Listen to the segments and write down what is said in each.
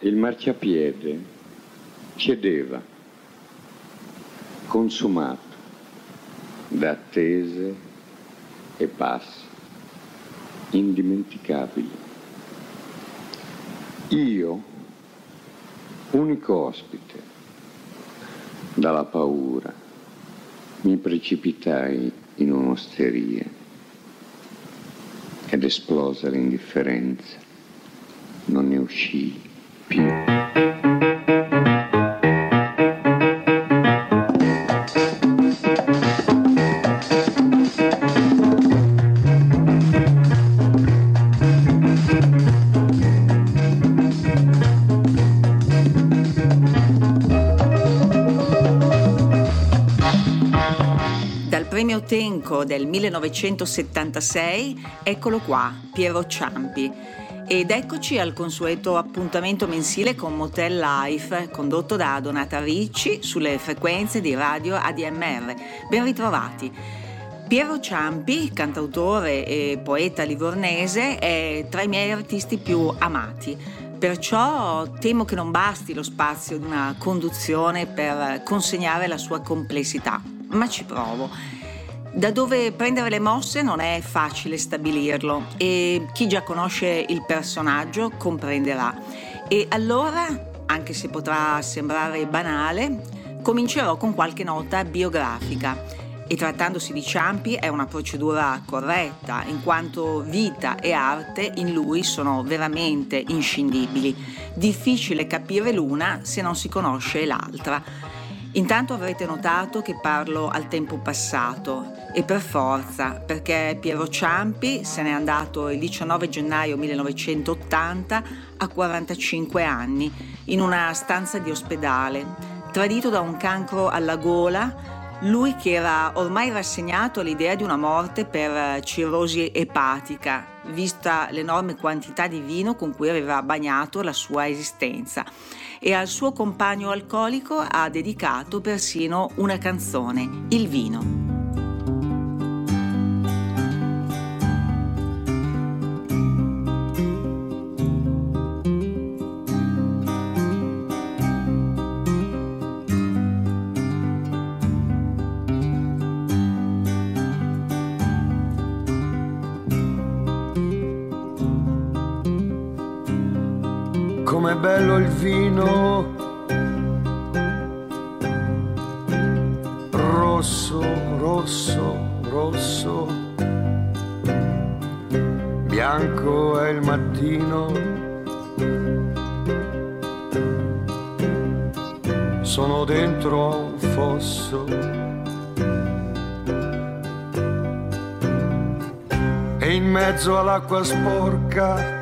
il marciapiede cedeva, consumato da attese e passi indimenticabili. Io, unico ospite, dalla paura, mi precipitai in un'osteria ed esplosa l'indifferenza. Non ne uscii più. Tenco del 1976, eccolo qua, Piero Ciampi. Ed eccoci al consueto appuntamento mensile con Motel Life, condotto da Donata Ricci sulle frequenze di radio ADMR. Ben ritrovati. Piero Ciampi, cantautore e poeta livornese, è tra i miei artisti più amati. Perciò temo che non basti lo spazio di una conduzione per consegnare la sua complessità, ma ci provo. Da dove prendere le mosse non è facile stabilirlo e chi già conosce il personaggio comprenderà. E allora, anche se potrà sembrare banale, comincerò con qualche nota biografica. E trattandosi di Ciampi è una procedura corretta, in quanto vita e arte in lui sono veramente inscindibili. Difficile capire l'una se non si conosce l'altra. Intanto avrete notato che parlo al tempo passato e per forza, perché Piero Ciampi se n'è andato il 19 gennaio 1980 a 45 anni in una stanza di ospedale, tradito da un cancro alla gola lui che era ormai rassegnato all'idea di una morte per cirrosi epatica, vista l'enorme quantità di vino con cui aveva bagnato la sua esistenza e al suo compagno alcolico ha dedicato persino una canzone, Il vino. All'acqua sporca.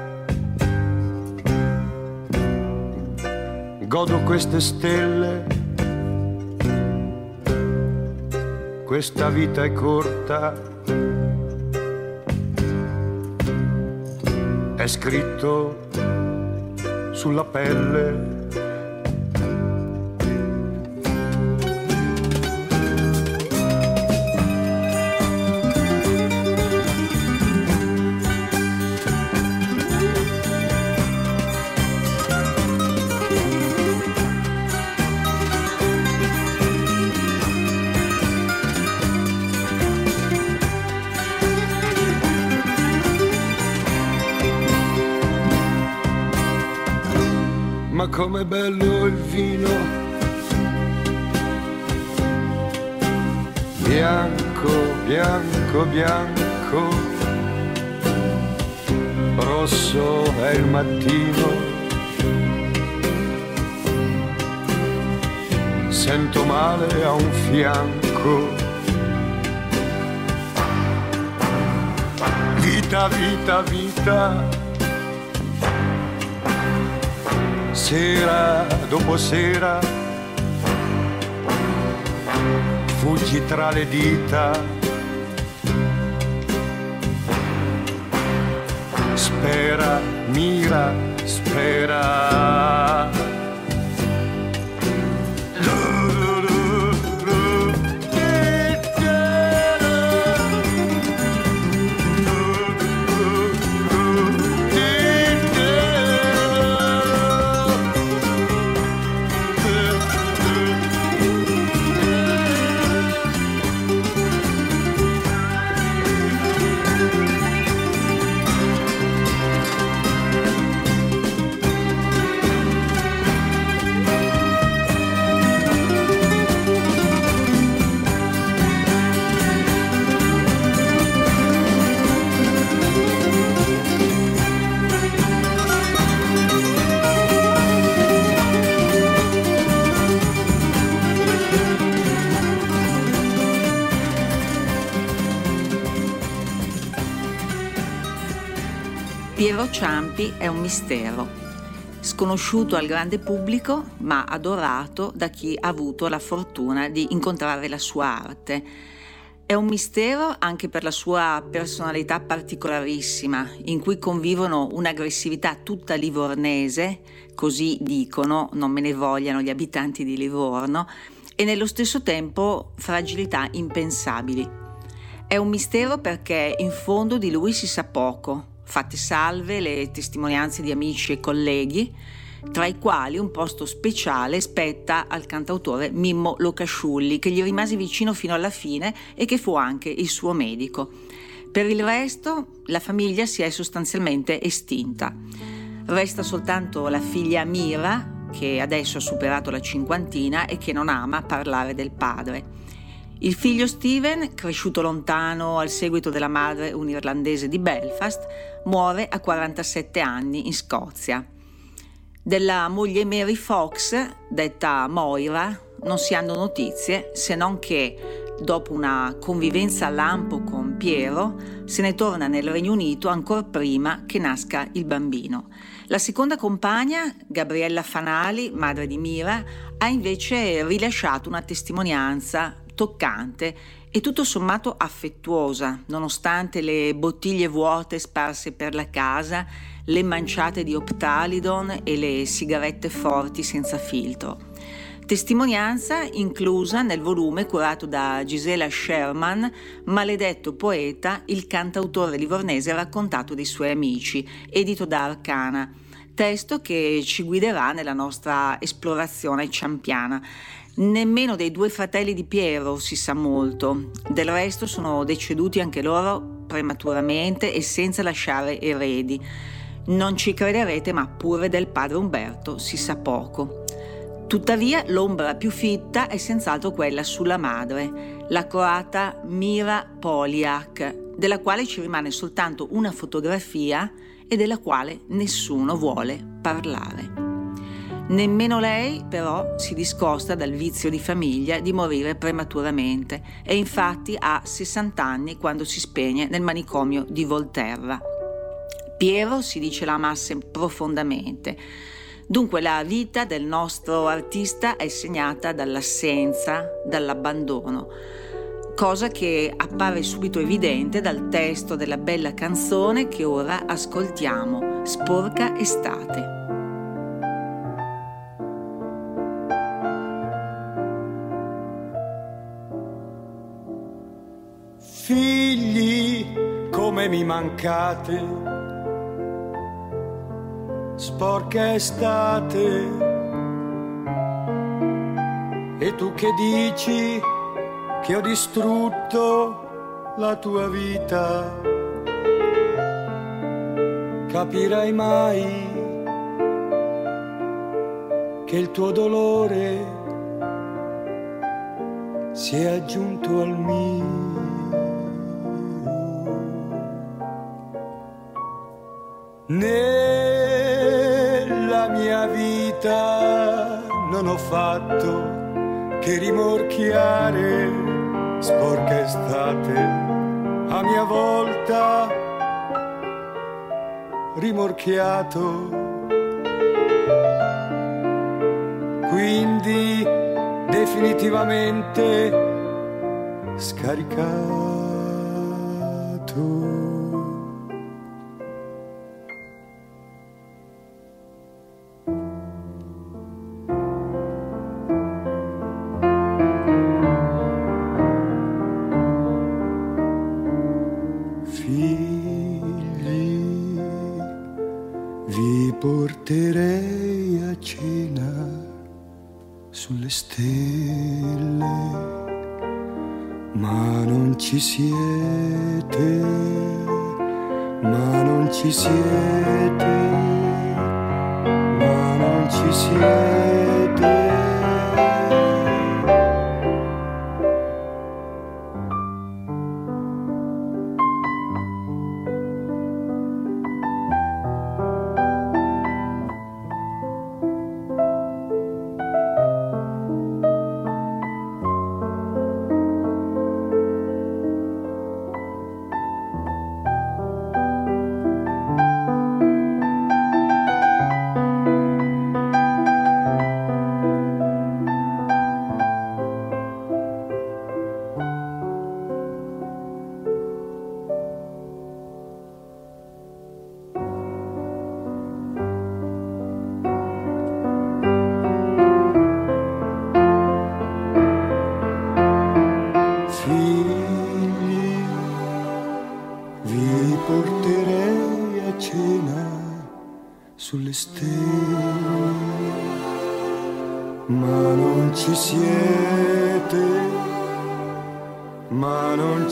Godo queste stelle, questa vita è corta, è scritto sulla pelle Vita, vita, vita sera dopo sera, fuggi tra le dita, spera, mira, spera. Piero Ciampi è un mistero, sconosciuto al grande pubblico ma adorato da chi ha avuto la fortuna di incontrare la sua arte. È un mistero anche per la sua personalità particolarissima, in cui convivono un'aggressività tutta livornese, così dicono, non me ne vogliano gli abitanti di Livorno, e nello stesso tempo fragilità impensabili. È un mistero perché in fondo di lui si sa poco, fatte salve le testimonianze di amici e colleghi, tra i quali un posto speciale spetta al cantautore Mimmo Locasciulli, che gli rimase vicino fino alla fine e che fu anche il suo medico. Per il resto la famiglia si è sostanzialmente estinta. Resta soltanto la figlia Mira, che adesso ha superato la cinquantina e che non ama parlare del padre. Il figlio Steven, cresciuto lontano al seguito della madre un'irlandese di Belfast, muore a 47 anni in Scozia. Della moglie Mary Fox, detta Moira, non si hanno notizie se non che, dopo una convivenza a lampo con Piero, se ne torna nel Regno Unito ancora prima che nasca il bambino. La seconda compagna, Gabriella Fanali, madre di Mira, ha invece rilasciato una testimonianza toccante e tutto sommato affettuosa, nonostante le bottiglie vuote sparse per la casa, le manciate di Optalidon e le sigarette forti senza filtro. Testimonianza inclusa nel volume curato da Gisela Sherman, Maledetto poeta, il cantautore livornese raccontato dai suoi amici, edito da Arcana, testo che ci guiderà nella nostra esplorazione ciampiana. Nemmeno dei due fratelli di Piero si sa molto, del resto sono deceduti anche loro prematuramente e senza lasciare eredi. Non ci crederete, ma pure del padre Umberto si sa poco. Tuttavia l'ombra più fitta è senz'altro quella sulla madre, la croata Mira Poliak, della quale ci rimane soltanto una fotografia e della quale nessuno vuole parlare. Nemmeno lei però si discosta dal vizio di famiglia di morire prematuramente e infatti ha 60 anni quando si spegne nel manicomio di Volterra. Piero si dice la amasse profondamente Dunque la vita del nostro artista è segnata dall'assenza, dall'abbandono, cosa che appare subito evidente dal testo della bella canzone che ora ascoltiamo, Sporca estate. Figli, come mi mancate sporca estate. E tu che dici che ho distrutto la tua vita? Capirai mai che il tuo dolore si è aggiunto al mio. Fatto che rimorchiare sporca estate a mia volta rimorchiato. Quindi definitivamente scaricato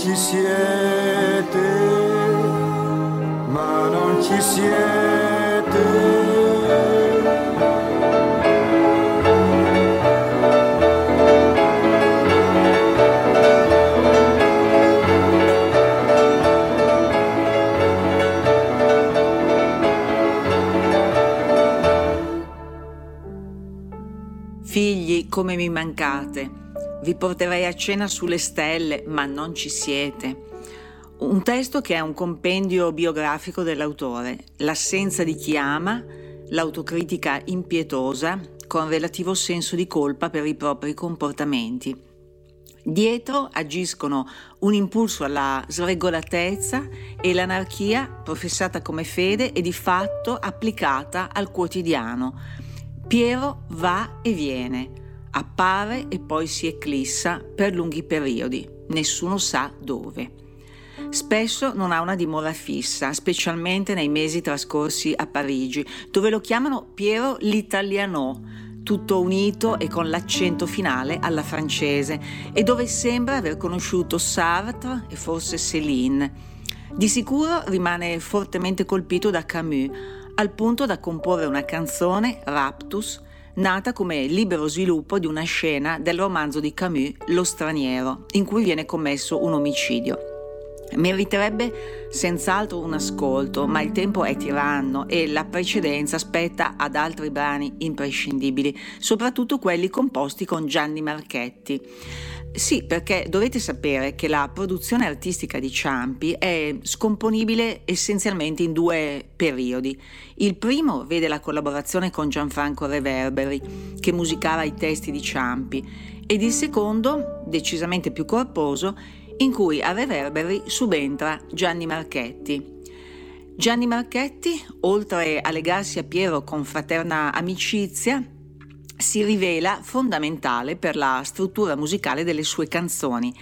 ci siete, ma non ci siete. come mi mancate. Vi porterei a cena sulle stelle, ma non ci siete. Un testo che è un compendio biografico dell'autore, l'assenza di chi ama, l'autocritica impietosa, con relativo senso di colpa per i propri comportamenti. Dietro agiscono un impulso alla sregolatezza e l'anarchia professata come fede e di fatto applicata al quotidiano. Piero va e viene appare e poi si eclissa per lunghi periodi, nessuno sa dove. Spesso non ha una dimora fissa, specialmente nei mesi trascorsi a Parigi, dove lo chiamano Piero l'Italiano, tutto unito e con l'accento finale alla francese, e dove sembra aver conosciuto Sartre e forse Céline. Di sicuro rimane fortemente colpito da Camus, al punto da comporre una canzone, Raptus, nata come libero sviluppo di una scena del romanzo di Camus Lo straniero, in cui viene commesso un omicidio. Meriterebbe senz'altro un ascolto, ma il tempo è tiranno e la precedenza spetta ad altri brani imprescindibili, soprattutto quelli composti con Gianni Marchetti. Sì, perché dovete sapere che la produzione artistica di Ciampi è scomponibile essenzialmente in due periodi. Il primo vede la collaborazione con Gianfranco Reverberi, che musicava i testi di Ciampi, ed il secondo, decisamente più corposo, in cui a Reverberi subentra Gianni Marchetti. Gianni Marchetti, oltre a legarsi a Piero con fraterna amicizia, si rivela fondamentale per la struttura musicale delle sue canzoni.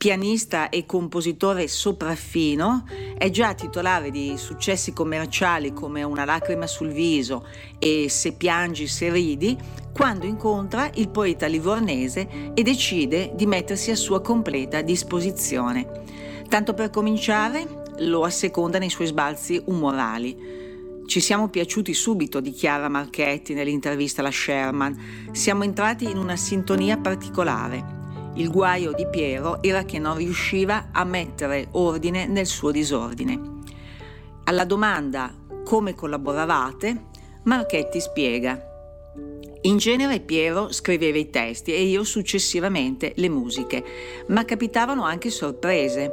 Pianista e compositore sopraffino, è già titolare di successi commerciali come Una lacrima sul viso e Se piangi, se ridi, quando incontra il poeta livornese e decide di mettersi a sua completa disposizione. Tanto per cominciare, lo asseconda nei suoi sbalzi umorali. Ci siamo piaciuti subito, dichiara Marchetti nell'intervista alla Sherman. Siamo entrati in una sintonia particolare. Il guaio di Piero era che non riusciva a mettere ordine nel suo disordine. Alla domanda come collaboravate, Marchetti spiega. In genere Piero scriveva i testi e io successivamente le musiche, ma capitavano anche sorprese.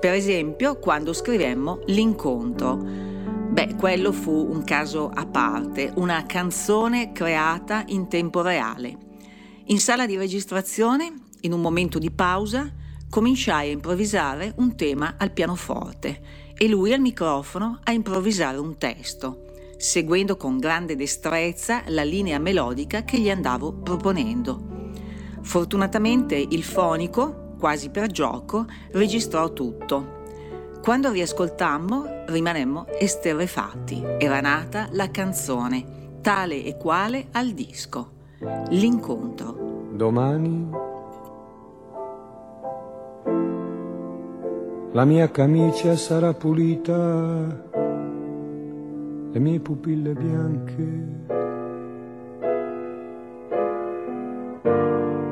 Per esempio quando scrivemmo L'incontro. Beh, quello fu un caso a parte, una canzone creata in tempo reale. In sala di registrazione, in un momento di pausa, cominciai a improvvisare un tema al pianoforte e lui al microfono a improvvisare un testo, seguendo con grande destrezza la linea melodica che gli andavo proponendo. Fortunatamente il fonico, quasi per gioco, registrò tutto quando riascoltammo rimanemmo esterrefatti. Era nata la canzone, tale e quale al disco. L'incontro. Domani la mia camicia sarà pulita, le mie pupille bianche.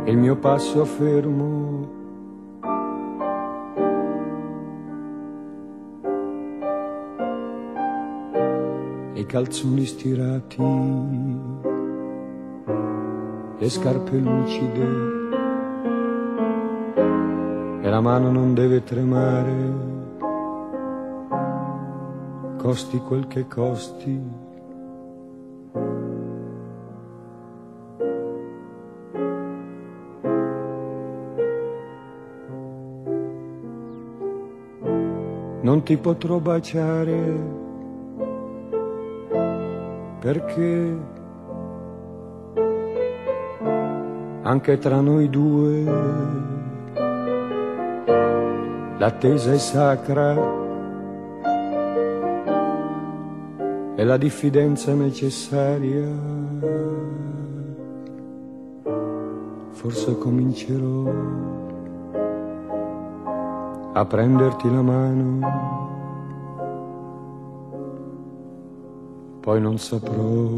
Il mio passo fermo i calzoni stirati, le scarpe lucide e la mano non deve tremare, costi quel che costi. Non ti potrò baciare perché anche tra noi due l'attesa è sacra è la diffidenza necessaria. Forse comincerò a prenderti la mano, poi non saprò.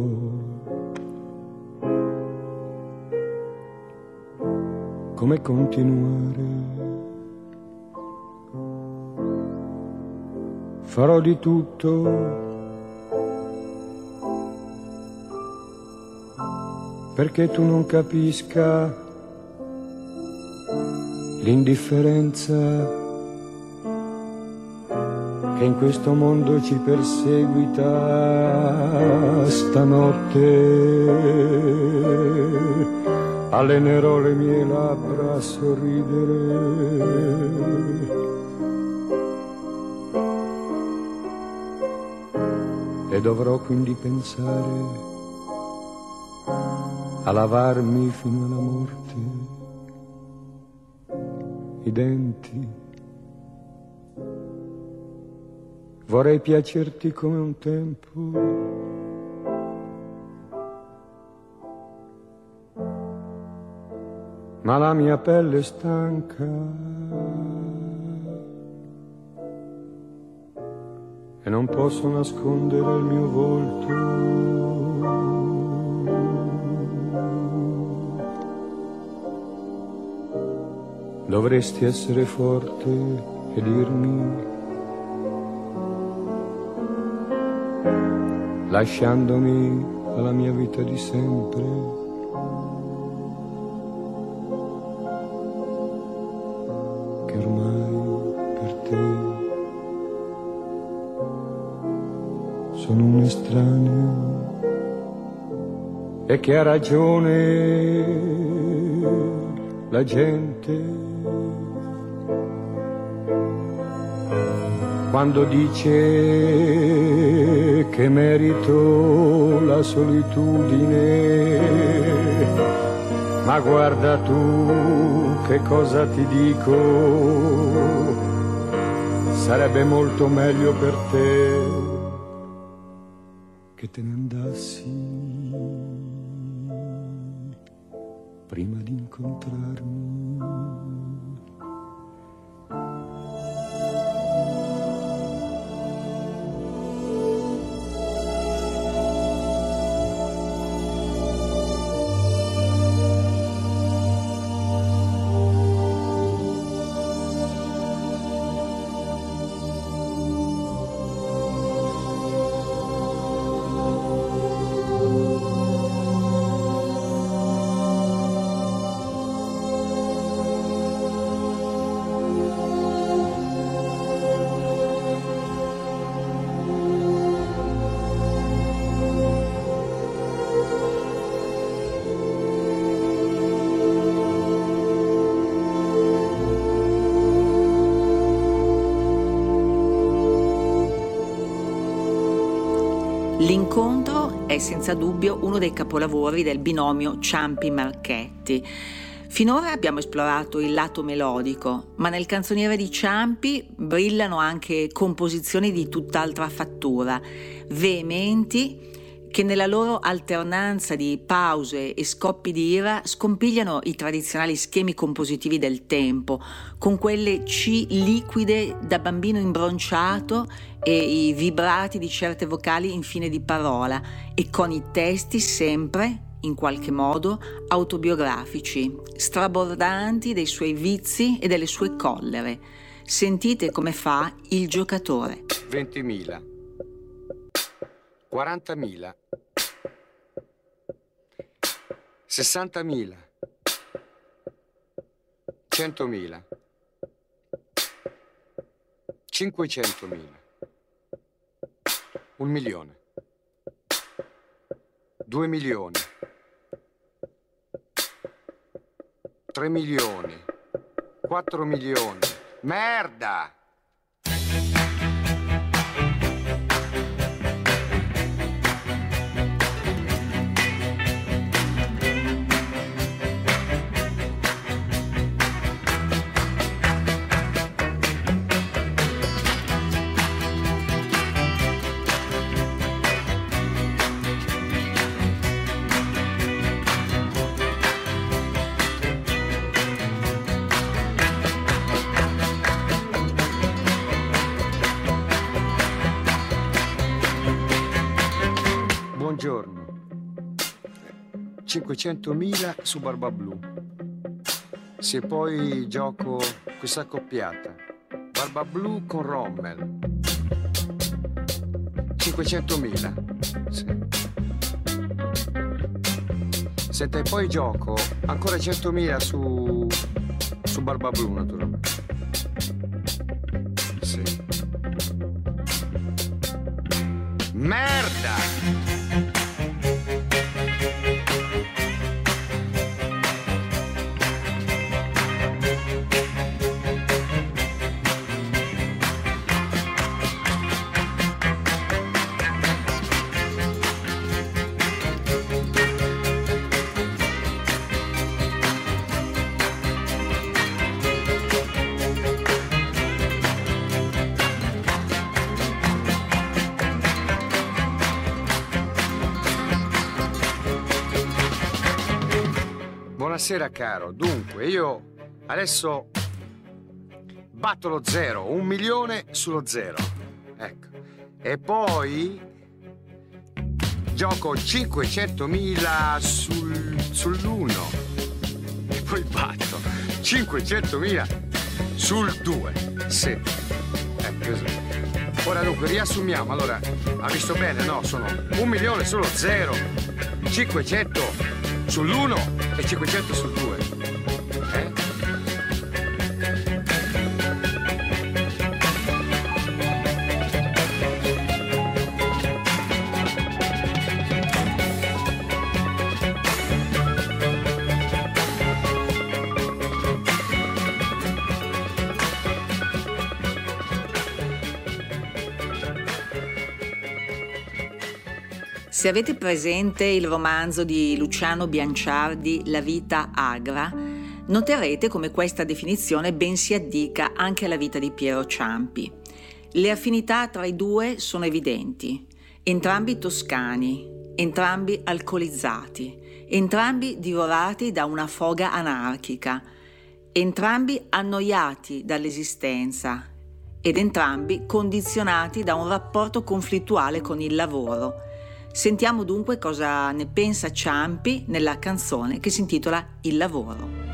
Come continuare? Farò di tutto. Perché tu non capisca l'indifferenza che in questo mondo ci perseguita stanotte. Allenerò le mie labbra a sorridere e dovrò quindi pensare a lavarmi fino alla morte i denti. Vorrei piacerti come un tempo. Ma la mia pelle è stanca non posso nascondere il mio volto. Dovresti essere forte e dirmi, lasciandomi alla mia vita di sempre. Che ha ragione la gente. Quando dice che merito la solitudine, ma guarda tu che cosa ti dico, sarebbe molto meglio per te che te ne andassi prima L'incontro è senza dubbio uno dei capolavori del binomio Ciampi-Marchetti. Finora abbiamo esplorato il lato melodico, ma nel canzoniere di Ciampi brillano anche composizioni di tutt'altra fattura, veementi che nella loro alternanza di pause e scoppi di ira scompigliano i tradizionali schemi compositivi del tempo, con quelle C liquide da bambino imbronciato e i vibrati di certe vocali in fine di parola e con i testi sempre in qualche modo autobiografici, strabordanti dei suoi vizi e delle sue collere. Sentite come fa il giocatore. 20.000 40.000 60.000 100.000 500.000 un milione. Due milioni. Tre milioni. Quattro milioni. Merda 500.000 su Barba Blu. Se poi gioco questa accoppiata, Barba Blu con Rommel. 500.000. Sì. Senta, e poi gioco ancora 100.000 su, su Barba Blu, naturalmente. Sì. Merda! Buonasera caro, dunque io adesso batto lo zero, un milione sullo zero. Ecco. E poi gioco 500.000 sul, sull'uno. E poi batto 500.000 sul 2. Sì. È così. Ora dunque riassumiamo, allora, ha visto bene, no? Sono un milione sullo zero, 500 sull'1 e 500 sul Se avete presente il romanzo di Luciano Bianciardi La vita agra, noterete come questa definizione ben si addica anche alla vita di Piero Ciampi. Le affinità tra i due sono evidenti, entrambi toscani, entrambi alcolizzati, entrambi divorati da una foga anarchica, entrambi annoiati dall'esistenza ed entrambi condizionati da un rapporto conflittuale con il lavoro Sentiamo dunque cosa ne pensa Ciampi nella canzone che si intitola Il lavoro.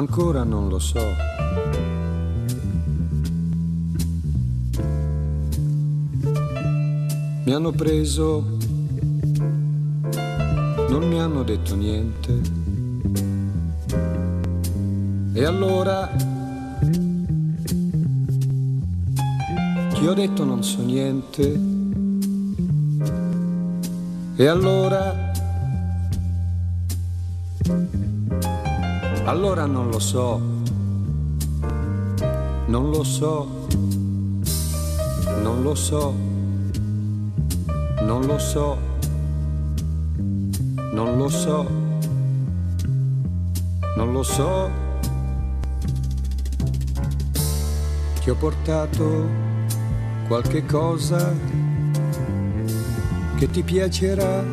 Ancora non lo so. Mi hanno preso, non mi hanno detto niente. E allora ti ho detto non so niente. E allora Allora non lo so, non lo so, non lo so, non lo so, non lo so, non lo so. Ti ho portato qualche cosa che ti piacerà.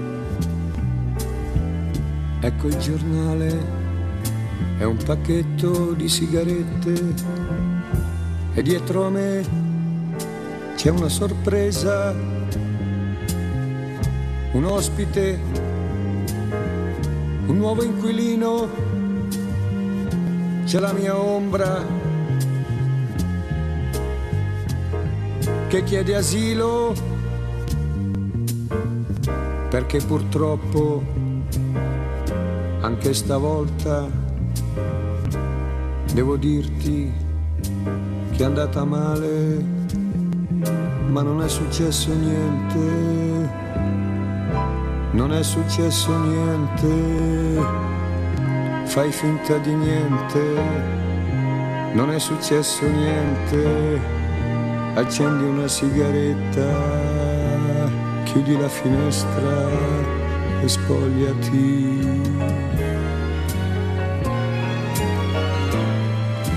Ecco il giornale è un pacchetto di sigarette. E dietro a me c'è una sorpresa, un ospite, un nuovo inquilino, c'è la mia ombra. Che chiede asilo. Perché purtroppo anche stavolta Devo dirti che è andata male, ma non è successo niente. Non è successo niente, fai finta di niente, non è successo niente, accendi una sigaretta, chiudi la finestra e spogliati.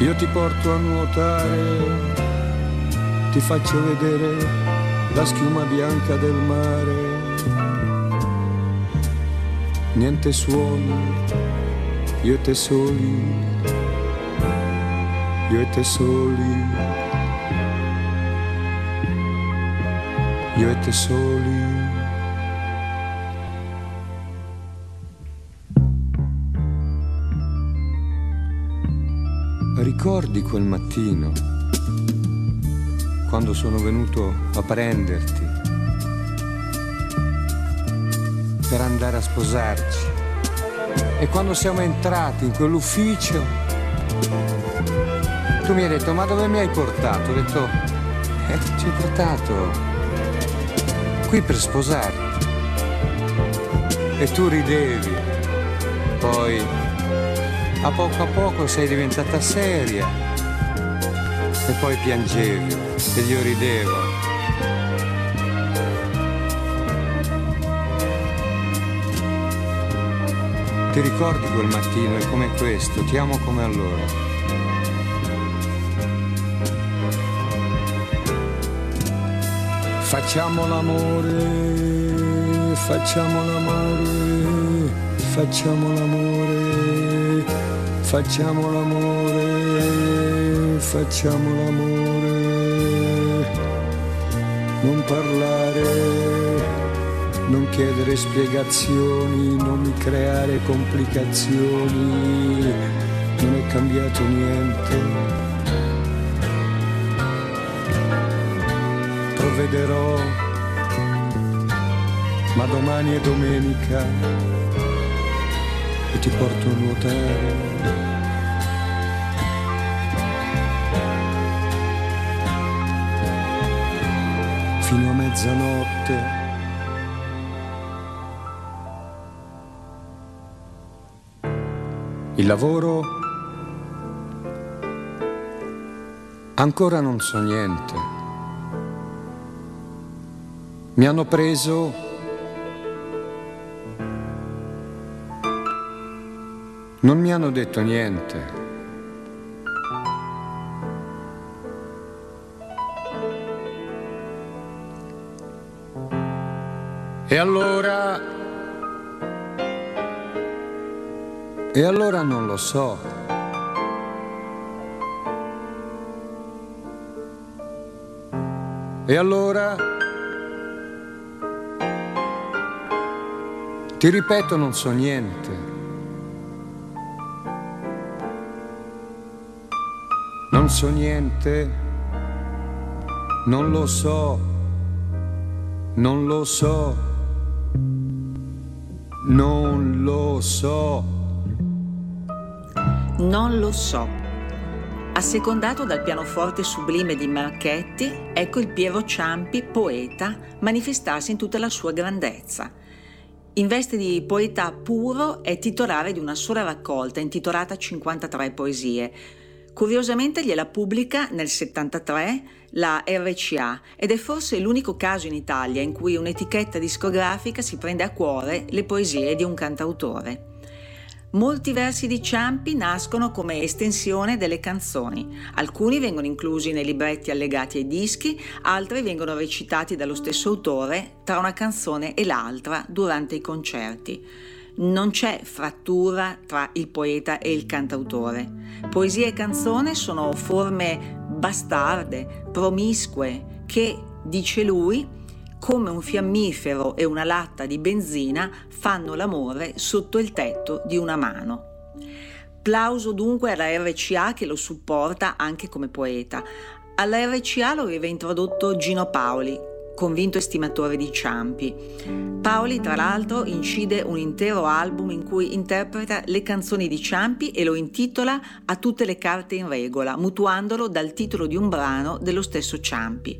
Io ti porto a nuotare, ti faccio vedere la schiuma bianca del mare niente suoni, io e te soli, io e te soli, io e te soli. Ricordi quel mattino, quando sono venuto a prenderti? per andare a sposarci. E quando siamo entrati in quell'ufficio, tu mi hai detto, ma dove mi hai portato? Ho detto, eh, ci ho portato qui per sposarti. E tu ridevi. Poi, a poco a poco sei diventata seria. E poi piangevi e io ridevo. Ti ricordi quel mattino e come questo, ti amo come allora. Facciamo l'amore, facciamo l'amore, facciamo l'amore, facciamo l'amore, facciamo l'amore. Non parlare non chiedere spiegazioni, non creare complicazioni, non è cambiato niente. Provvederò, ma domani è domenica e ti porto a nuotare. Mezzanotte Il lavoro ancora non so niente. Mi hanno preso non mi hanno detto niente. E allora E allora non lo so. E allora... Ti ripeto, non so niente. Non so niente. Non lo so. Non lo so. Non lo so. Non lo so. Assecondato dal pianoforte sublime di Marchetti, ecco il Piero Ciampi, poeta, manifestarsi in tutta la sua grandezza. In veste di poeta puro è titolare di una sola raccolta intitolata 53 poesie. Curiosamente gliela pubblica nel 73 la RCA ed è forse l'unico caso in Italia in cui un'etichetta discografica si prende a cuore le poesie di un cantautore. Molti versi di Ciampi nascono come estensione delle canzoni. Alcuni vengono inclusi nei libretti allegati ai dischi, altri vengono recitati dallo stesso autore tra una canzone e l'altra durante i concerti. Non c'è frattura tra il poeta e il cantautore. Poesia e canzone sono forme bastarde, promiscue, che, dice lui, come un fiammifero e una latta di benzina fanno l'amore sotto il tetto di una mano. Plauso dunque alla RCA che lo supporta anche come poeta. Alla RCA lo aveva introdotto Gino Paoli, convinto estimatore di Ciampi. Paoli, tra l'altro, incide un intero album in cui interpreta le canzoni di Ciampi e lo intitola A tutte le carte in regola, mutuandolo dal titolo di un brano dello stesso Ciampi.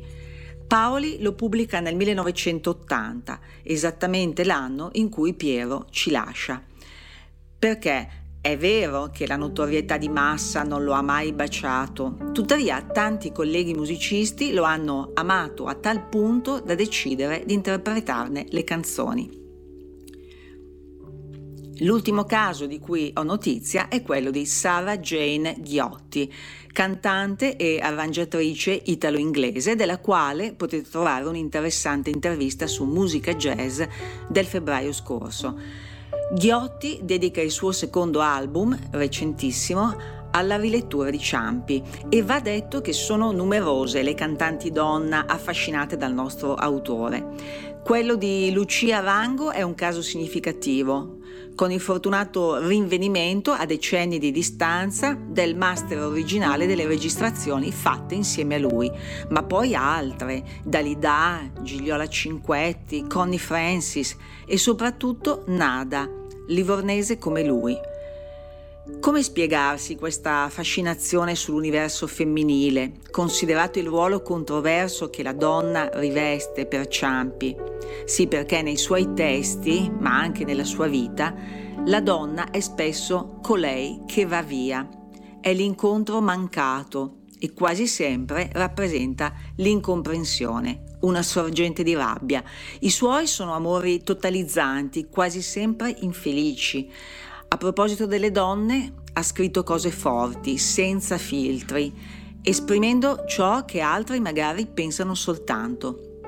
Paoli lo pubblica nel 1980, esattamente l'anno in cui Piero ci lascia. Perché è vero che la notorietà di massa non lo ha mai baciato, tuttavia tanti colleghi musicisti lo hanno amato a tal punto da decidere di interpretarne le canzoni. L'ultimo caso di cui ho notizia è quello di Sarah Jane Ghiotti, cantante e arrangiatrice italo-inglese, della quale potete trovare un'interessante intervista su Musica Jazz del febbraio scorso. Ghiotti dedica il suo secondo album, recentissimo, alla rilettura di Ciampi. E va detto che sono numerose le cantanti donna affascinate dal nostro autore. Quello di Lucia Rango è un caso significativo, con il fortunato rinvenimento a decenni di distanza del master originale delle registrazioni fatte insieme a lui, ma poi altre, Dalida, Gigliola Cinquetti, Connie Francis e soprattutto Nada livornese come lui. Come spiegarsi questa fascinazione sull'universo femminile, considerato il ruolo controverso che la donna riveste per Ciampi? Sì, perché nei suoi testi, ma anche nella sua vita, la donna è spesso colei che va via. È l'incontro mancato e quasi sempre rappresenta l'incomprensione, una sorgente di rabbia. I suoi sono amori totalizzanti, quasi sempre infelici. A proposito delle donne, ha scritto cose forti, senza filtri, esprimendo ciò che altri magari pensano soltanto.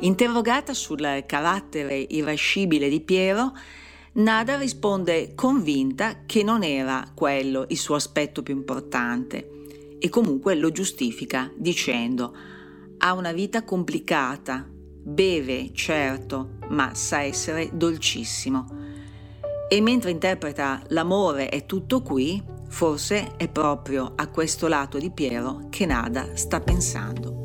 Interrogata sul carattere irascibile di Piero, Nada risponde convinta che non era quello il suo aspetto più importante e comunque lo giustifica dicendo ha una vita complicata, beve, certo, ma sa essere dolcissimo. E mentre interpreta L'amore è tutto qui, forse è proprio a questo lato di Piero che Nada sta pensando.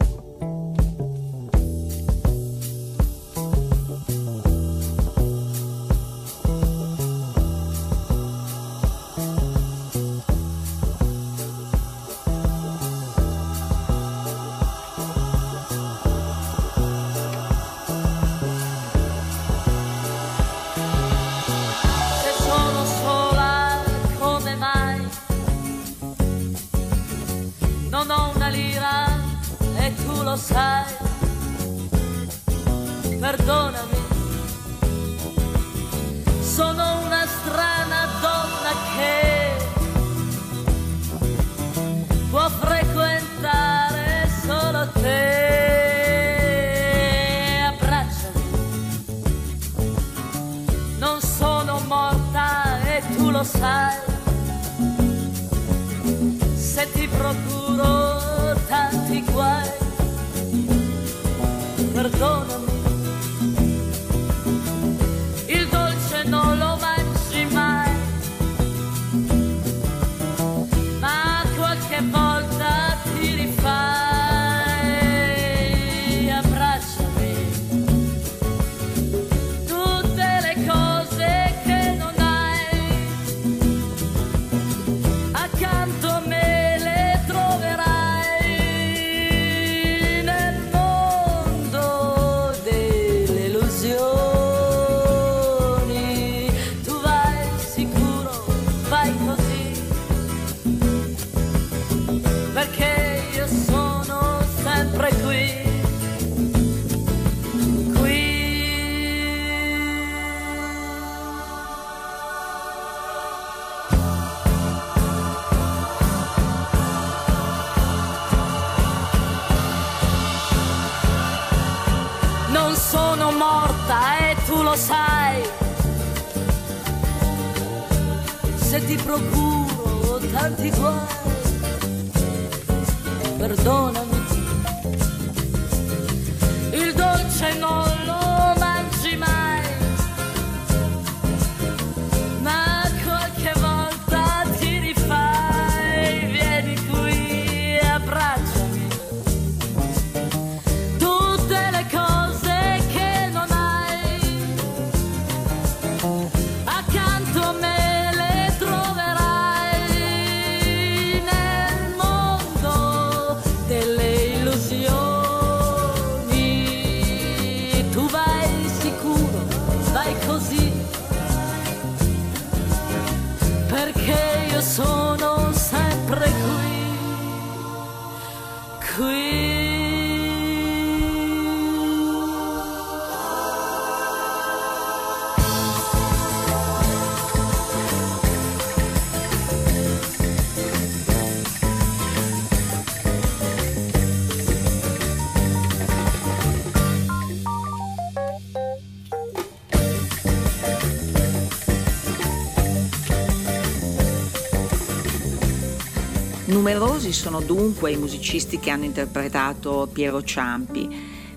Numerosi sono dunque i musicisti che hanno interpretato Piero Ciampi.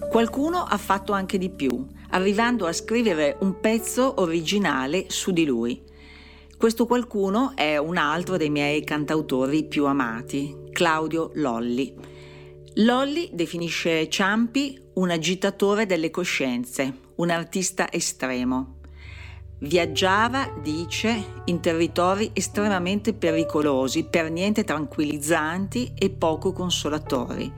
Qualcuno ha fatto anche di più, arrivando a scrivere un pezzo originale su di lui. Questo qualcuno è un altro dei miei cantautori più amati, Claudio Lolli. Lolli definisce Ciampi un agitatore delle coscienze, un artista estremo. Viaggiava, dice, in territori estremamente pericolosi, per niente tranquillizzanti e poco consolatori.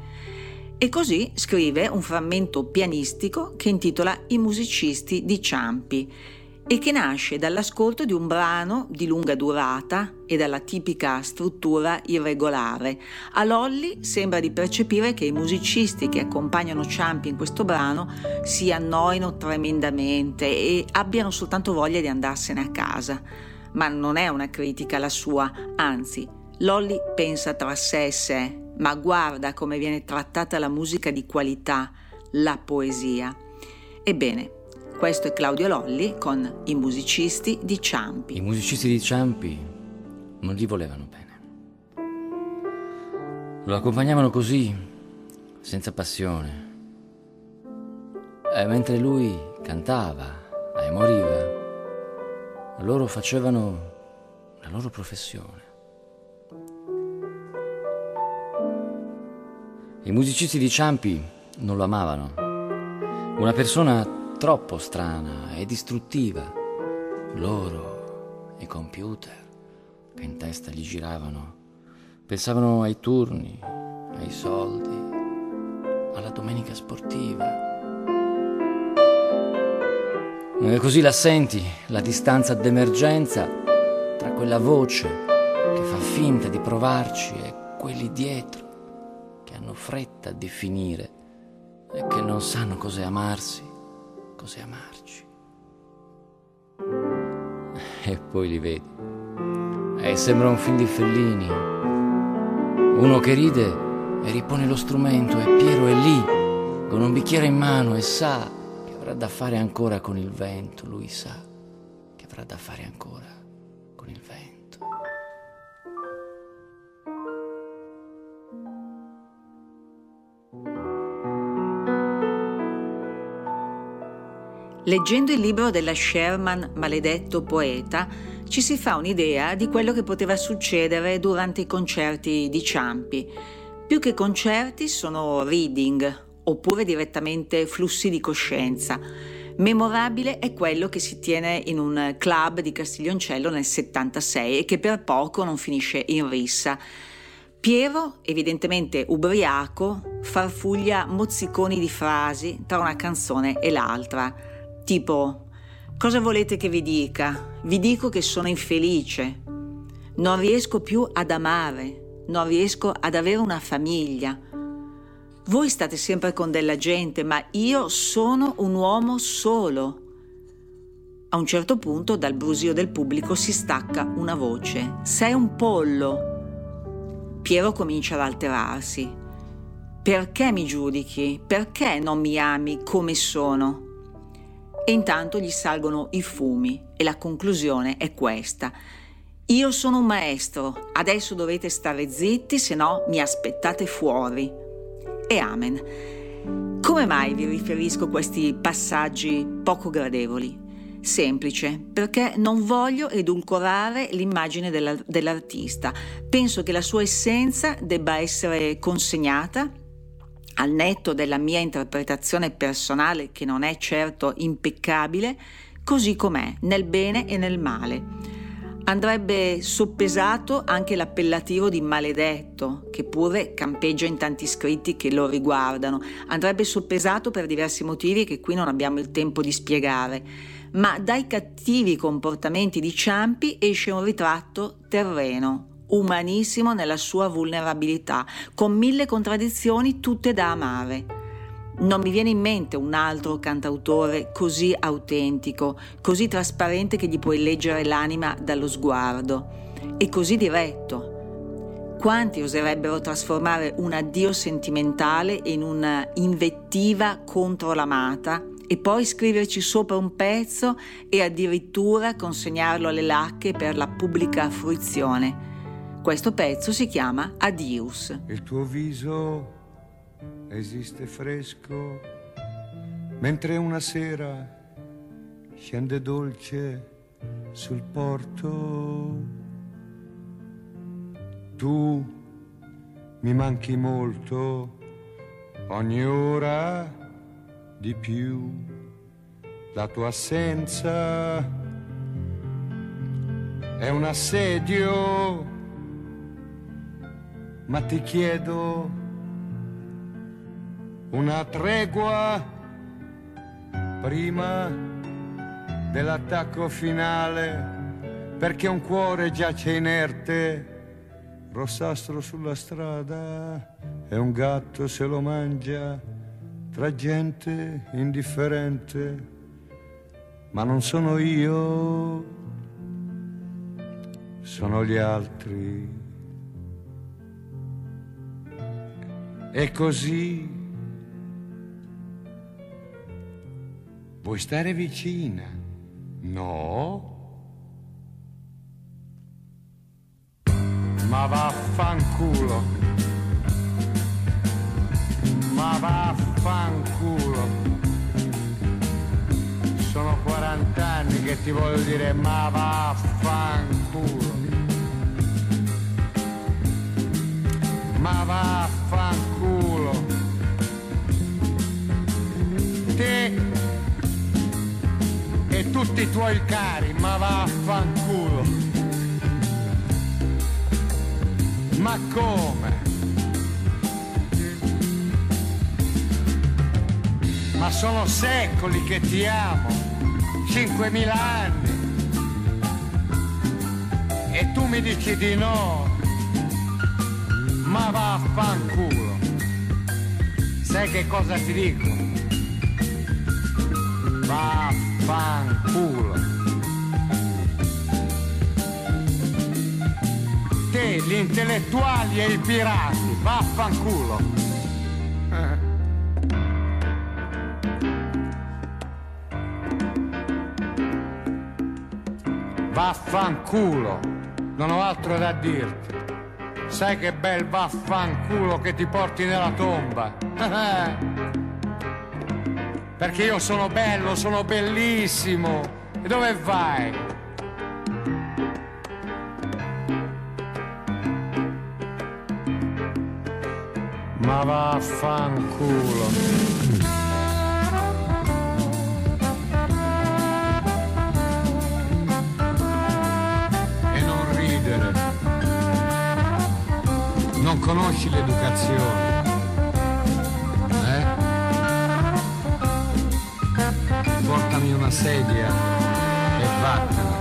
E così scrive un frammento pianistico che intitola I musicisti di Ciampi, e che nasce dall'ascolto di un brano di lunga durata e dalla tipica struttura irregolare. A Lolli sembra di percepire che i musicisti che accompagnano Ciampi in questo brano si annoino tremendamente e abbiano soltanto voglia di andarsene a casa. Ma non è una critica la sua, anzi, Lolli pensa tra sé e sé, ma guarda come viene trattata la musica di qualità, la poesia. Ebbene, questo è Claudio Lolli con i musicisti di Ciampi. I musicisti di Ciampi non gli volevano bene. Lo accompagnavano così, senza passione. E mentre lui cantava e moriva, loro facevano la loro professione. I musicisti di Ciampi non lo amavano. Una persona troppo strana e distruttiva. Loro, i computer, che in testa gli giravano, pensavano ai turni, ai soldi, alla domenica sportiva. E così la senti, la distanza d'emergenza tra quella voce che fa finta di provarci e quelli dietro che hanno fretta a definire e che non sanno cos'è amarsi cos'è amarci. E poi li vedi. E sembra un film di Fellini. Uno che ride e ripone lo strumento e Piero è lì con un bicchiere in mano e sa che avrà da fare ancora con il vento. Lui sa che avrà da fare ancora con il vento. Leggendo il libro della Sherman Maledetto poeta, ci si fa un'idea di quello che poteva succedere durante i concerti di Ciampi. Più che concerti sono reading oppure direttamente flussi di coscienza. Memorabile è quello che si tiene in un club di Castiglioncello nel 76 e che per poco non finisce in rissa. Piero, evidentemente ubriaco, farfuglia mozziconi di frasi tra una canzone e l'altra. Tipo, cosa volete che vi dica? Vi dico che sono infelice. Non riesco più ad amare, non riesco ad avere una famiglia. Voi state sempre con della gente, ma io sono un uomo solo. A un certo punto dal brusio del pubblico si stacca una voce. Sei un pollo. Piero comincia ad alterarsi. Perché mi giudichi? Perché non mi ami come sono? E intanto gli salgono i fumi e la conclusione è questa. Io sono un maestro, adesso dovete stare zitti, se no mi aspettate fuori. E amen. Come mai vi riferisco questi passaggi poco gradevoli? Semplice, perché non voglio edulcorare l'immagine della, dell'artista. Penso che la sua essenza debba essere consegnata al netto della mia interpretazione personale che non è certo impeccabile, così com'è, nel bene e nel male. Andrebbe soppesato anche l'appellativo di maledetto, che pure campeggia in tanti scritti che lo riguardano. Andrebbe soppesato per diversi motivi che qui non abbiamo il tempo di spiegare. ma dai cattivi comportamenti di Ciampi esce un ritratto terreno, umanissimo nella sua vulnerabilità, con mille contraddizioni tutte da amare. Non mi viene in mente un altro cantautore così autentico, così trasparente che gli puoi leggere l'anima dallo sguardo e così diretto. Quanti oserebbero trasformare un addio sentimentale in una invettiva contro l'amata e poi scriverci sopra un pezzo e addirittura consegnarlo alle lacche per la pubblica fruizione? Questo pezzo si chiama Adius. Il tuo viso esiste fresco, mentre una sera scende dolce sul porto. Tu mi manchi molto, ogni ora di più. La tua assenza è un assedio, ma ti chiedo una tregua prima dell'attacco finale, perché un cuore giace inerte rossastro sulla strada e un gatto se lo mangia tra gente indifferente, ma non sono io, sono gli altri. E così vuoi stare vicina? No? Ma vaffanculo. Ma vaffanculo. Sono 40 anni che ti voglio dire ma vaffanculo. Tutti i tuoi cari, ma vaffanculo. Ma come? Ma sono secoli che ti amo, 5.000 anni. E tu mi dici di no. Ma vaffanculo. Sai che cosa ti dico? Vaffanculo. Te, gli intellettuali e i pirati, vaffanculo. Vaffanculo, non ho altro da dirti. Sai che bel vaffanculo che ti porti nella tomba. Perché io sono bello, sono bellissimo. E dove vai? Ma vaffanculo. E non ridere. Non conosci l'educazione. Una sedia e vattene.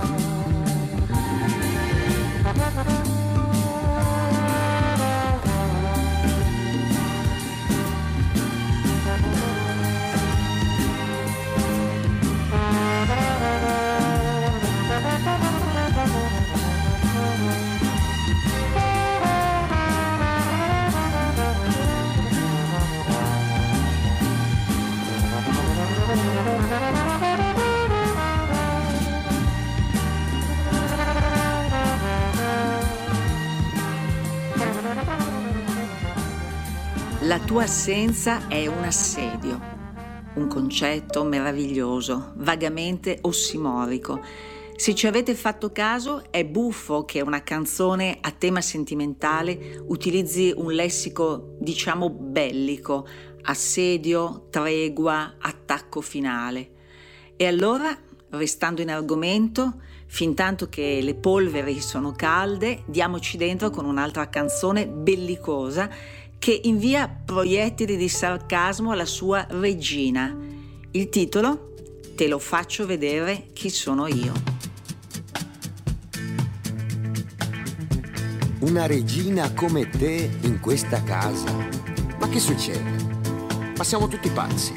La tua assenza è un assedio, un concetto meraviglioso, vagamente ossimorico. Se ci avete fatto caso, è buffo che una canzone a tema sentimentale utilizzi un lessico, diciamo, bellico, assedio, tregua, attacco finale. E allora, restando in argomento, fin tanto che le polveri sono calde, diamoci dentro con un'altra canzone bellicosa che invia proiettili di sarcasmo alla sua regina. Il titolo? Te lo faccio vedere chi sono io. Una regina come te in questa casa? Ma che succede? Ma siamo tutti pazzi.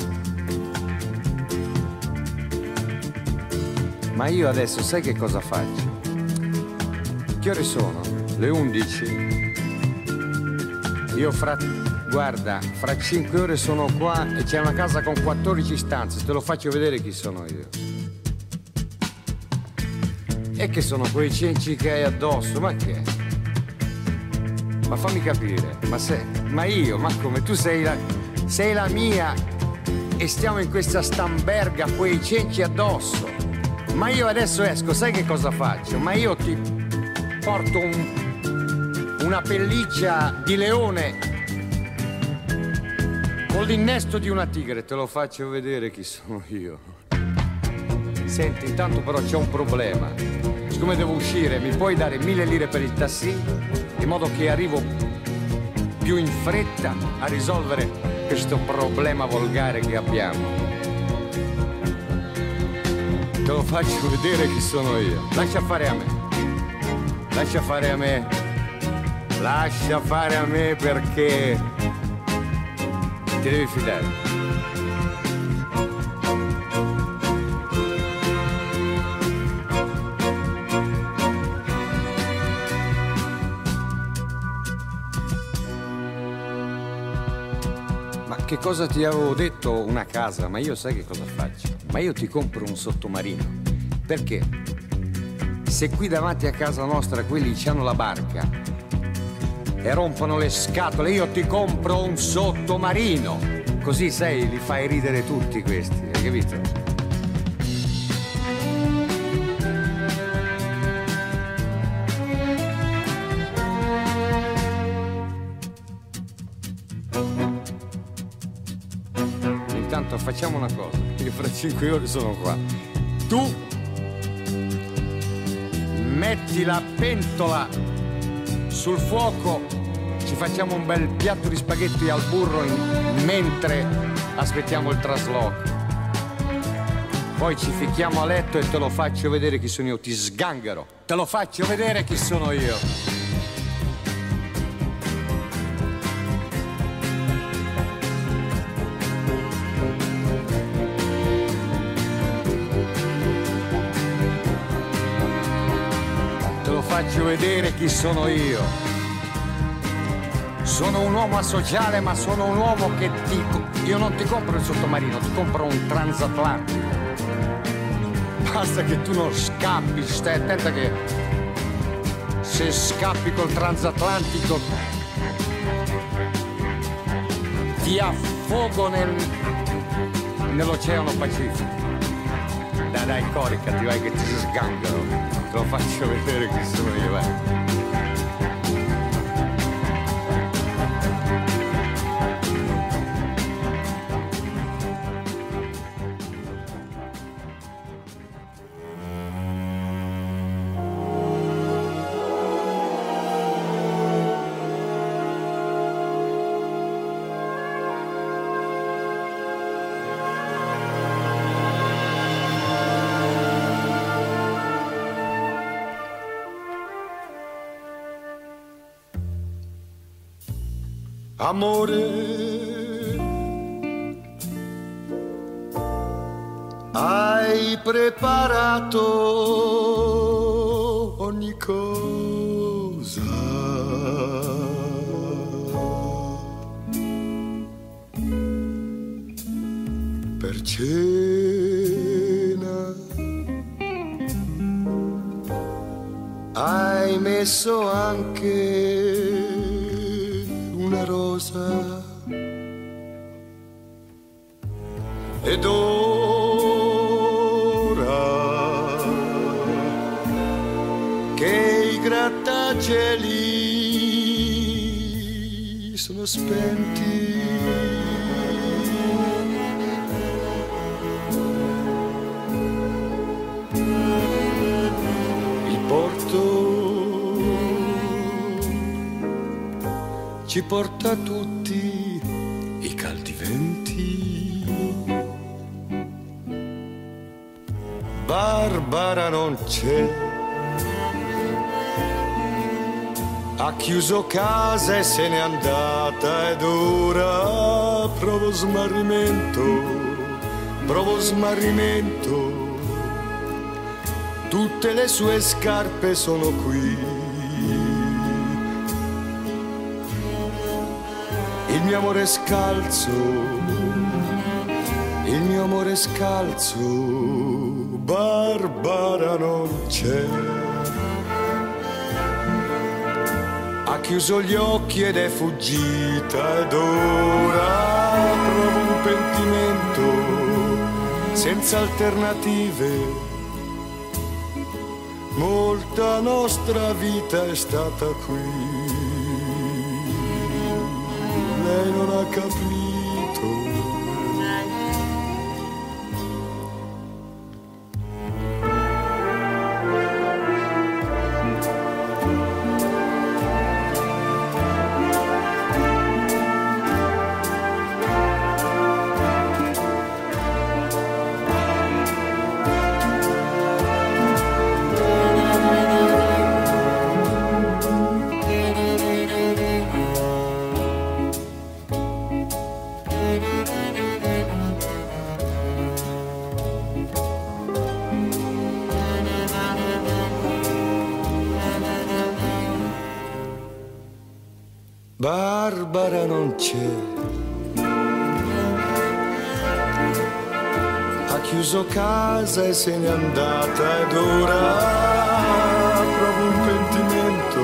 Ma io adesso sai che cosa faccio? Che ore sono? Le 11? Io fra... Guarda, fra 5 ore sono qua e c'è una casa con 14 stanze. Te lo faccio vedere chi sono io. E che sono quei cenci che hai addosso? Ma che? Ma fammi capire, ma se... Ma io, ma come? Tu sei la... Sei la mia e stiamo in questa stamberga, quei cenci addosso. Ma io adesso esco, sai che cosa faccio? Ma io ti porto un, una pelliccia di leone con l'innesto di una tigre, te lo faccio vedere chi sono io. Senti, intanto però c'è un problema. Siccome devo uscire, mi puoi dare mille lire per il taxi? In modo che arrivo più in fretta a risolvere questo problema volgare che abbiamo. Te lo faccio vedere chi sono io. Lascia fare a me. Lascia fare a me. Lascia fare a me perché ti devi fidare. che cosa ti avevo detto? Una casa, ma io sai che cosa faccio? Ma io ti compro un sottomarino. Perché? Se qui davanti a casa nostra quelli hanno la barca e rompono le scatole, io ti compro un sottomarino. Così sai, li fai ridere tutti questi, hai capito? facciamo una cosa, io fra cinque ore sono qua. Tu metti la pentola sul fuoco, facciamo un bel piatto di spaghetti al burro in, mentre aspettiamo il trasloco. Poi ci ficchiamo a letto e te lo faccio vedere chi sono io, ti sganghero, te lo faccio vedere chi sono io. faccio vedere chi sono io. Sono un uomo asociale, ma sono un uomo che ti... Io non ti compro il sottomarino, ti compro un transatlantico. Basta che tu non scappi, stai attenta che se scappi col transatlantico ti affogo nel, nell'oceano Pacifico. Dai, dai, coricati, vai che ti sgangano lo faccio vedere chi sono io, vai. Amore. Hai preparato ogni cosa. Per cena hai messo anche ci porta tutti i caldi venti. Barbara non c'è. Ha chiuso casa e se n'è andata ed ora provo smarrimento, provo smarrimento. Tutte le sue scarpe sono qui. Mio amore scalzo, il mio amore scalzo, Barbara non c'è. Ha chiuso gli occhi ed è fuggita ed ora provo un pentimento senza alternative. Molta nostra vita è stata qui. Lei non ha capito. Se n'è andata ed ora provo un pentimento,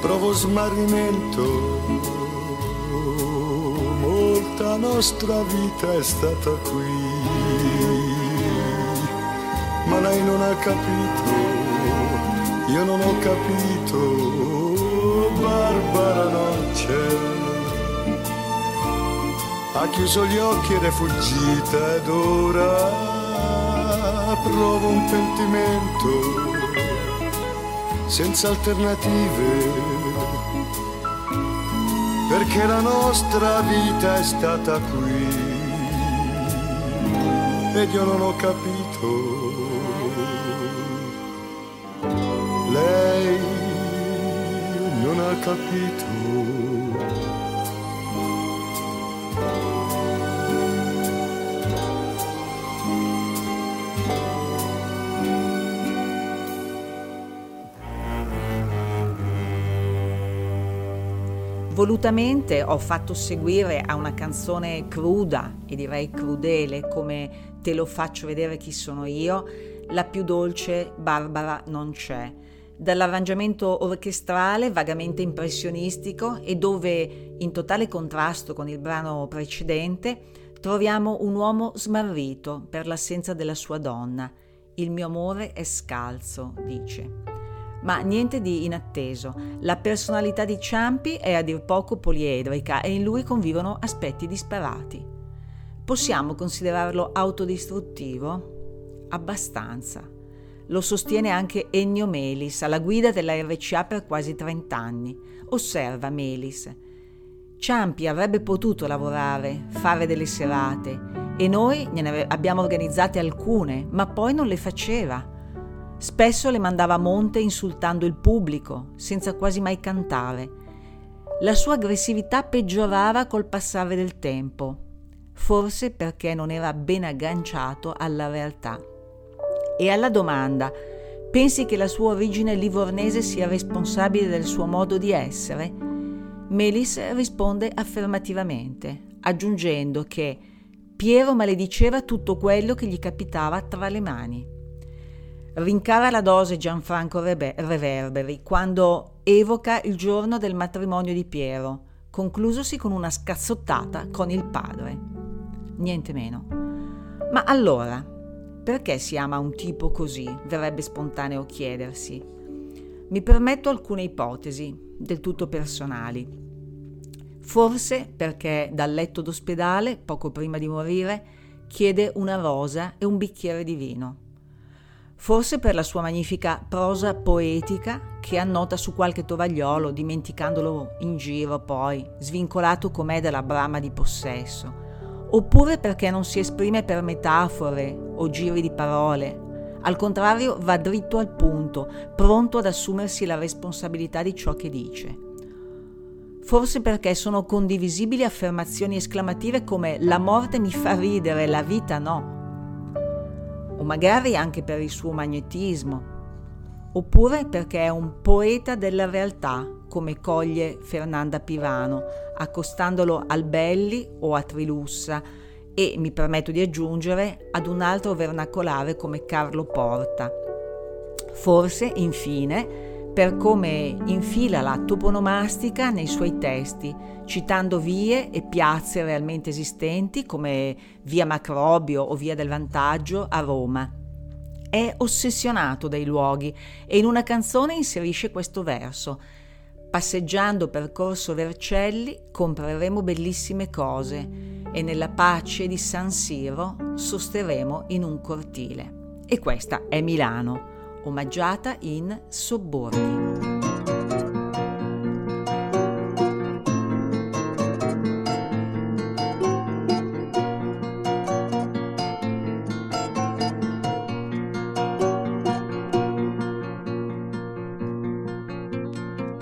provo smarrimento. Molta nostra vita è stata qui, ma lei non ha capito, io non ho capito. Barbara non c'è. Ha chiuso gli occhi ed è fuggita ed ora provo un pentimento senza alternative. Perché la nostra vita è stata qui ed io non ho capito. Lei non ha capito. Volutamente ho fatto seguire a una canzone cruda e direi crudele come Te lo faccio vedere chi sono io, la più dolce Barbara non c'è dall'arrangiamento orchestrale vagamente impressionistico e dove, in totale contrasto con il brano precedente, troviamo un uomo smarrito per l'assenza della sua donna. Il mio amore è scalzo, dice. Ma niente di inatteso. La personalità di Ciampi è a dir poco poliedrica e in lui convivono aspetti disparati. Possiamo considerarlo autodistruttivo? Abbastanza. Lo sostiene anche Ennio Melis, alla guida della RCA per quasi 30 anni. Osserva Melis. Ciampi avrebbe potuto lavorare, fare delle serate, e noi ne abbiamo organizzate alcune, ma poi non le faceva. Spesso le mandava a monte insultando il pubblico, senza quasi mai cantare. La sua aggressività peggiorava col passare del tempo, forse perché non era ben agganciato alla realtà. E alla domanda pensi che la sua origine livornese sia responsabile del suo modo di essere? Melis risponde affermativamente, aggiungendo che Piero malediceva tutto quello che gli capitava tra le mani. Rincara la dose Gianfranco Reverberi quando evoca il giorno del matrimonio di Piero, conclusosi con una scazzottata con il padre. Niente meno. Ma allora, perché si ama un tipo così? verrebbe spontaneo chiedersi. Mi permetto alcune ipotesi, del tutto personali. Forse perché dal letto d'ospedale, poco prima di morire, chiede una rosa e un bicchiere di vino. Forse per la sua magnifica prosa poetica che annota su qualche tovagliolo, dimenticandolo in giro poi, svincolato com'è dalla brama di possesso. Oppure perché non si esprime per metafore o giri di parole. Al contrario, va dritto al punto, pronto ad assumersi la responsabilità di ciò che dice. Forse perché sono condivisibili affermazioni esclamative come la morte mi fa ridere, la vita no. Magari anche per il suo magnetismo. Oppure perché è un poeta della realtà, come coglie Fernanda Pivano, accostandolo al Belli o a Trilussa, e, mi permetto di aggiungere, ad un altro vernacolare come Carlo Porta. Forse, infine, per come infila la toponomastica nei suoi testi, citando vie e piazze realmente esistenti come via Macrobio o via del Vantaggio a Roma. È ossessionato dai luoghi e in una canzone inserisce questo verso. Passeggiando per Corso Vercelli compreremo bellissime cose e nella pace di San Siro sosteremo in un cortile. E questa è Milano, omaggiata in Sobborghi.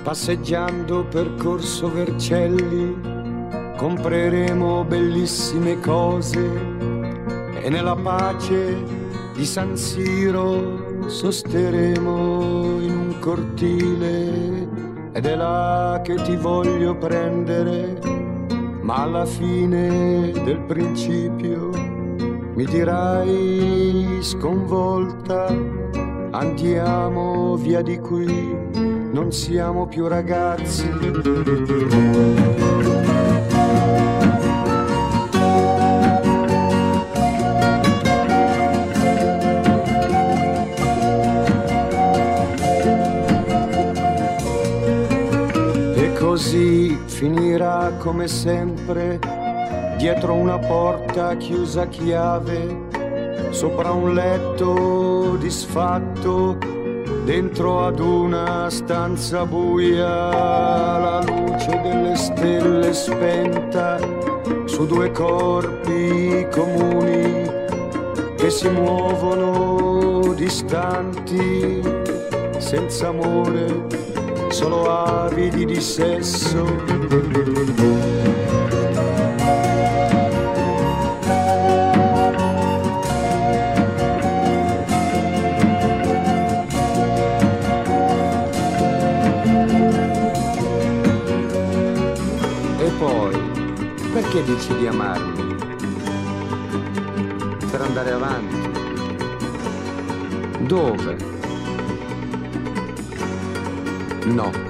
Passeggiando per Corso Vercelli compreremo bellissime cose e nella pace di San Siro sosteremo in un cortile ed è là che ti voglio prendere, ma alla fine del principio mi dirai sconvolta, andiamo via di qui, non siamo più ragazzi. Così finirà come sempre dietro una porta chiusa a chiave, sopra un letto disfatto, dentro ad una stanza buia, la luce delle stelle spenta su due corpi comuni che si muovono distanti, senza amore solo avidi di sesso. E poi, perché dici di amarmi? Per andare avanti. Dove? No.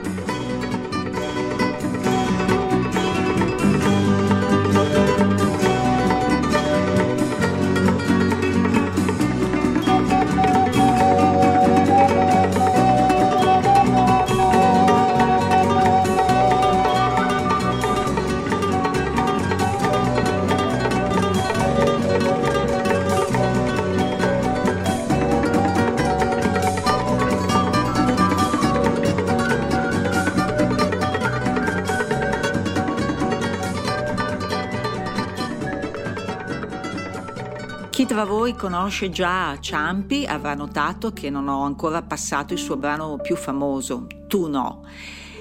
Tra voi conosce già Ciampi avrà notato che non ho ancora passato il suo brano più famoso, Tu no.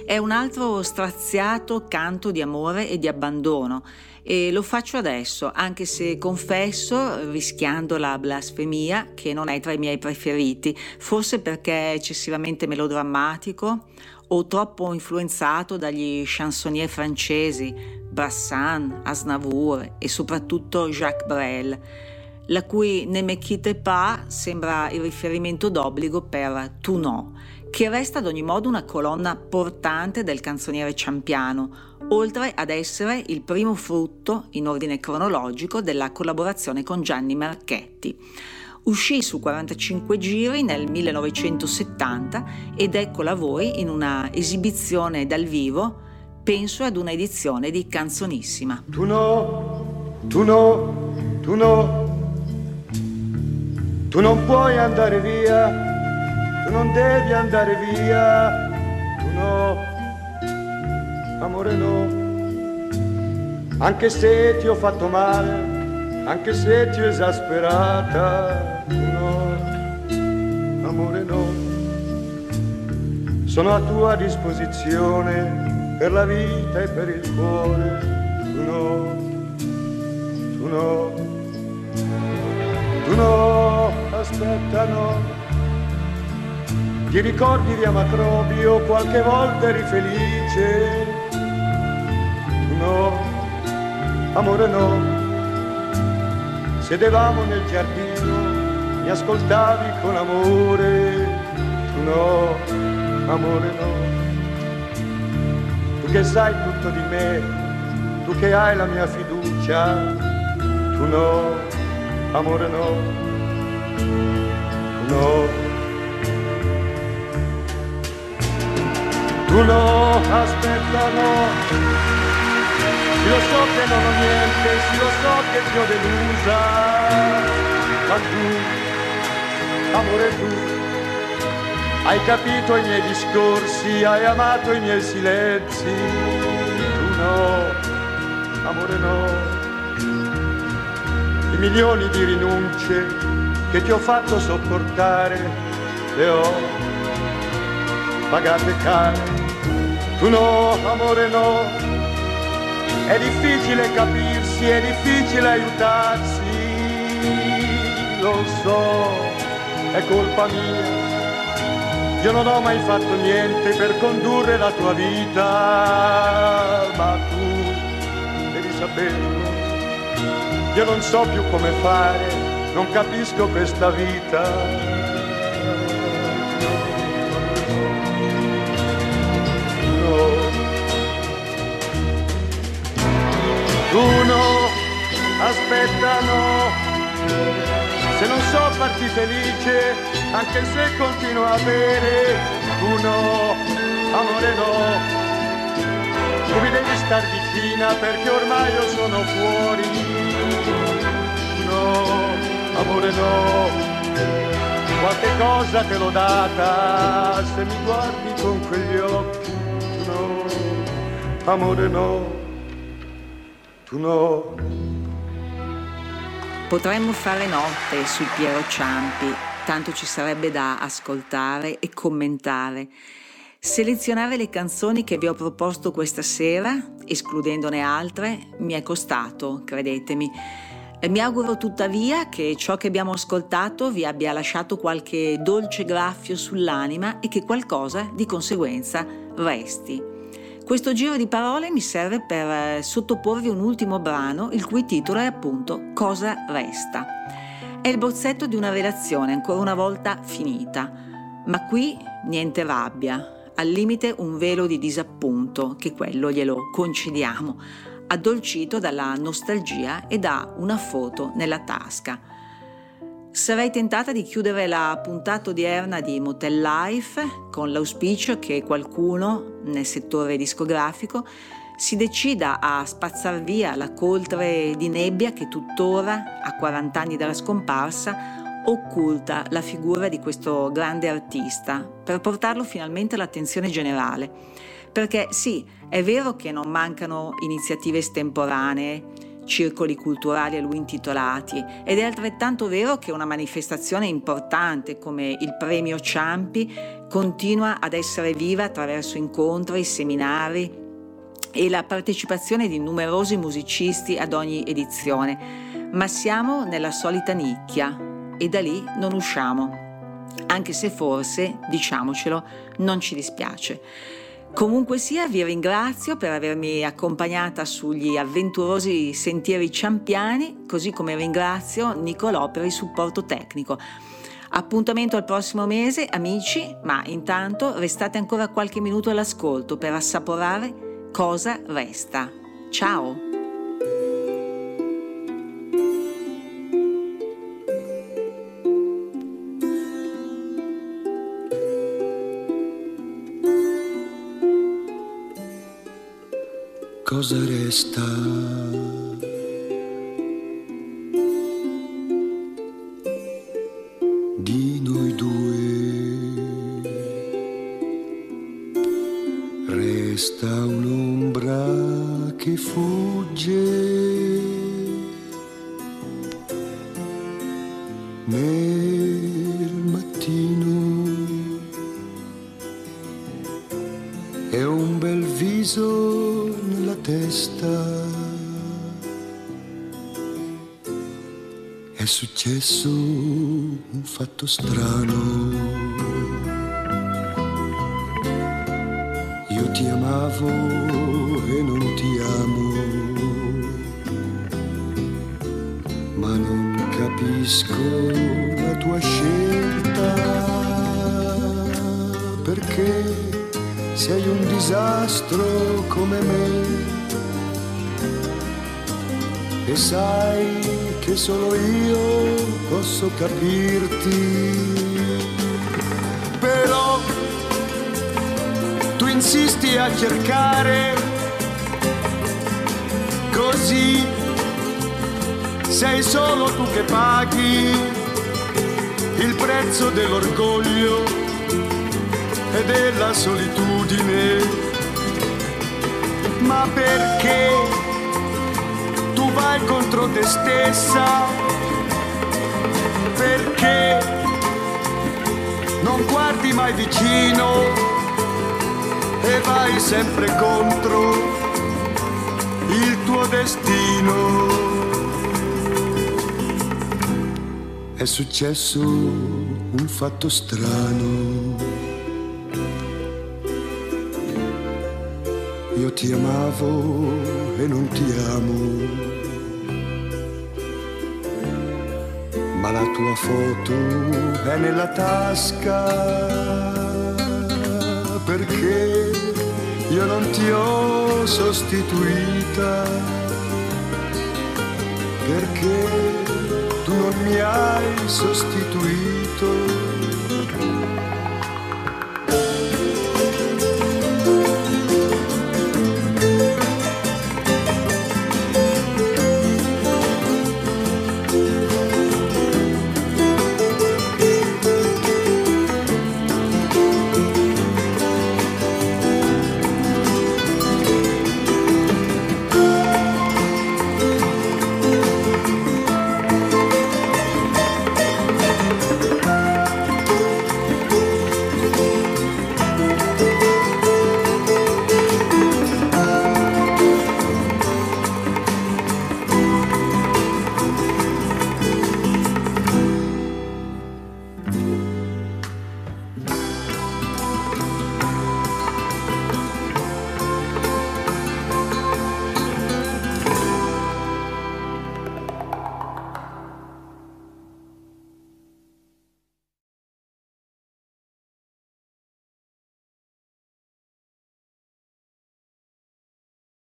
È un altro straziato canto di amore e di abbandono e lo faccio adesso, anche se confesso, rischiando la blasfemia, che non è tra i miei preferiti, forse perché è eccessivamente melodrammatico o troppo influenzato dagli chansonnier francesi, Brassan, Asnavour e soprattutto Jacques Brel la cui Ne me quitte pas sembra il riferimento d'obbligo per Tu no, che resta ad ogni modo una colonna portante del canzoniere ciampiano, oltre ad essere il primo frutto, in ordine cronologico, della collaborazione con Gianni Marchetti. Uscì su 45 giri nel 1970 ed eccola voi in una esibizione dal vivo, penso ad una edizione di Canzonissima. Tu no, tu no, tu no tu non puoi andare via, tu non devi andare via, tu no, amore no. Anche se ti ho fatto male, anche se ti ho esasperata, no, amore no, sono a tua disposizione per la vita e per il cuore, tu no, tu no, tu no, aspetta no. Ti ricordi di Amacrobio, qualche volta eri felice? No, amore no, Sedevamo nel giardino, mi ascoltavi con amore, no, amore no. Tu che sai tutto di me, tu che hai la mia fiducia, tu no, amore no, no. Tu no, aspetta no, lo so che non ho niente, lo so che ti ho delusa, ma tu, amore tu, hai capito i miei discorsi, hai amato i miei silenzi, tu no, amore no, milioni di rinunce che ti ho fatto sopportare, le ho pagate care, tu no, amore no, è difficile capirsi, è difficile aiutarsi, lo so, è colpa mia. Io non ho mai fatto niente per condurre la tua vita, ma tu devi saperlo. Io non so più come fare, non capisco questa vita. uno, aspettano. Se non so farti felice, anche se continuo a bere, uno, amore no. Tu mi devi star vicina perché ormai io sono fuori. No, amore no. Qualche cosa te l'ho data, se mi guardi con quegli occhi, no, amore no tu no. Potremmo fare notte su Piero Ciampi, tanto ci sarebbe da ascoltare e commentare. Selezionare le canzoni che vi ho proposto questa sera, escludendone altre, mi è costato, credetemi. Mi auguro tuttavia che ciò che abbiamo ascoltato vi abbia lasciato qualche dolce graffio sull'anima e che qualcosa di conseguenza resti. Questo giro di parole mi serve per eh, sottoporvi un ultimo brano, il cui titolo è appunto Cosa resta. È il bozzetto di una relazione ancora una volta finita, ma qui niente rabbia, al limite un velo di disappunto, che quello glielo concediamo, addolcito dalla nostalgia e da una foto nella tasca. Sarei tentata di chiudere la puntata odierna di Motel Life con l'auspicio che qualcuno nel settore discografico si decida a spazzar via la coltre di nebbia che tuttora, a 40 anni dalla scomparsa, occulta la figura di questo grande artista per portarlo finalmente all'attenzione generale. Perché sì, è vero che non mancano iniziative estemporanee, circoli culturali a lui intitolati ed è altrettanto vero che una manifestazione importante come il premio Ciampi continua ad essere viva attraverso incontri, seminari e la partecipazione di numerosi musicisti ad ogni edizione, ma siamo nella solita nicchia e da lì non usciamo, anche se forse, diciamocelo, non ci dispiace. Comunque sia, vi ringrazio per avermi accompagnata sugli avventurosi sentieri ciampiani, così come ringrazio Nicolò per il supporto tecnico. Appuntamento al prossimo mese, amici, ma intanto restate ancora qualche minuto all'ascolto per assaporare cosa resta. Ciao! Cosa resta? Successo un fatto strano. Io ti amavo e non ti amo, ma non capisco la tua scelta perché sei un disastro come me e sai che solo io posso capirti. Però tu insisti a cercare così sei solo tu che paghi il prezzo dell'orgoglio e della solitudine. Ma perché? Vai contro te stessa perché non guardi mai vicino e vai sempre contro il tuo destino. È successo un fatto strano. Io ti amavo e non ti amo la tua foto è nella tasca. Perché io non ti ho sostituita? Perché tu non mi hai sostituito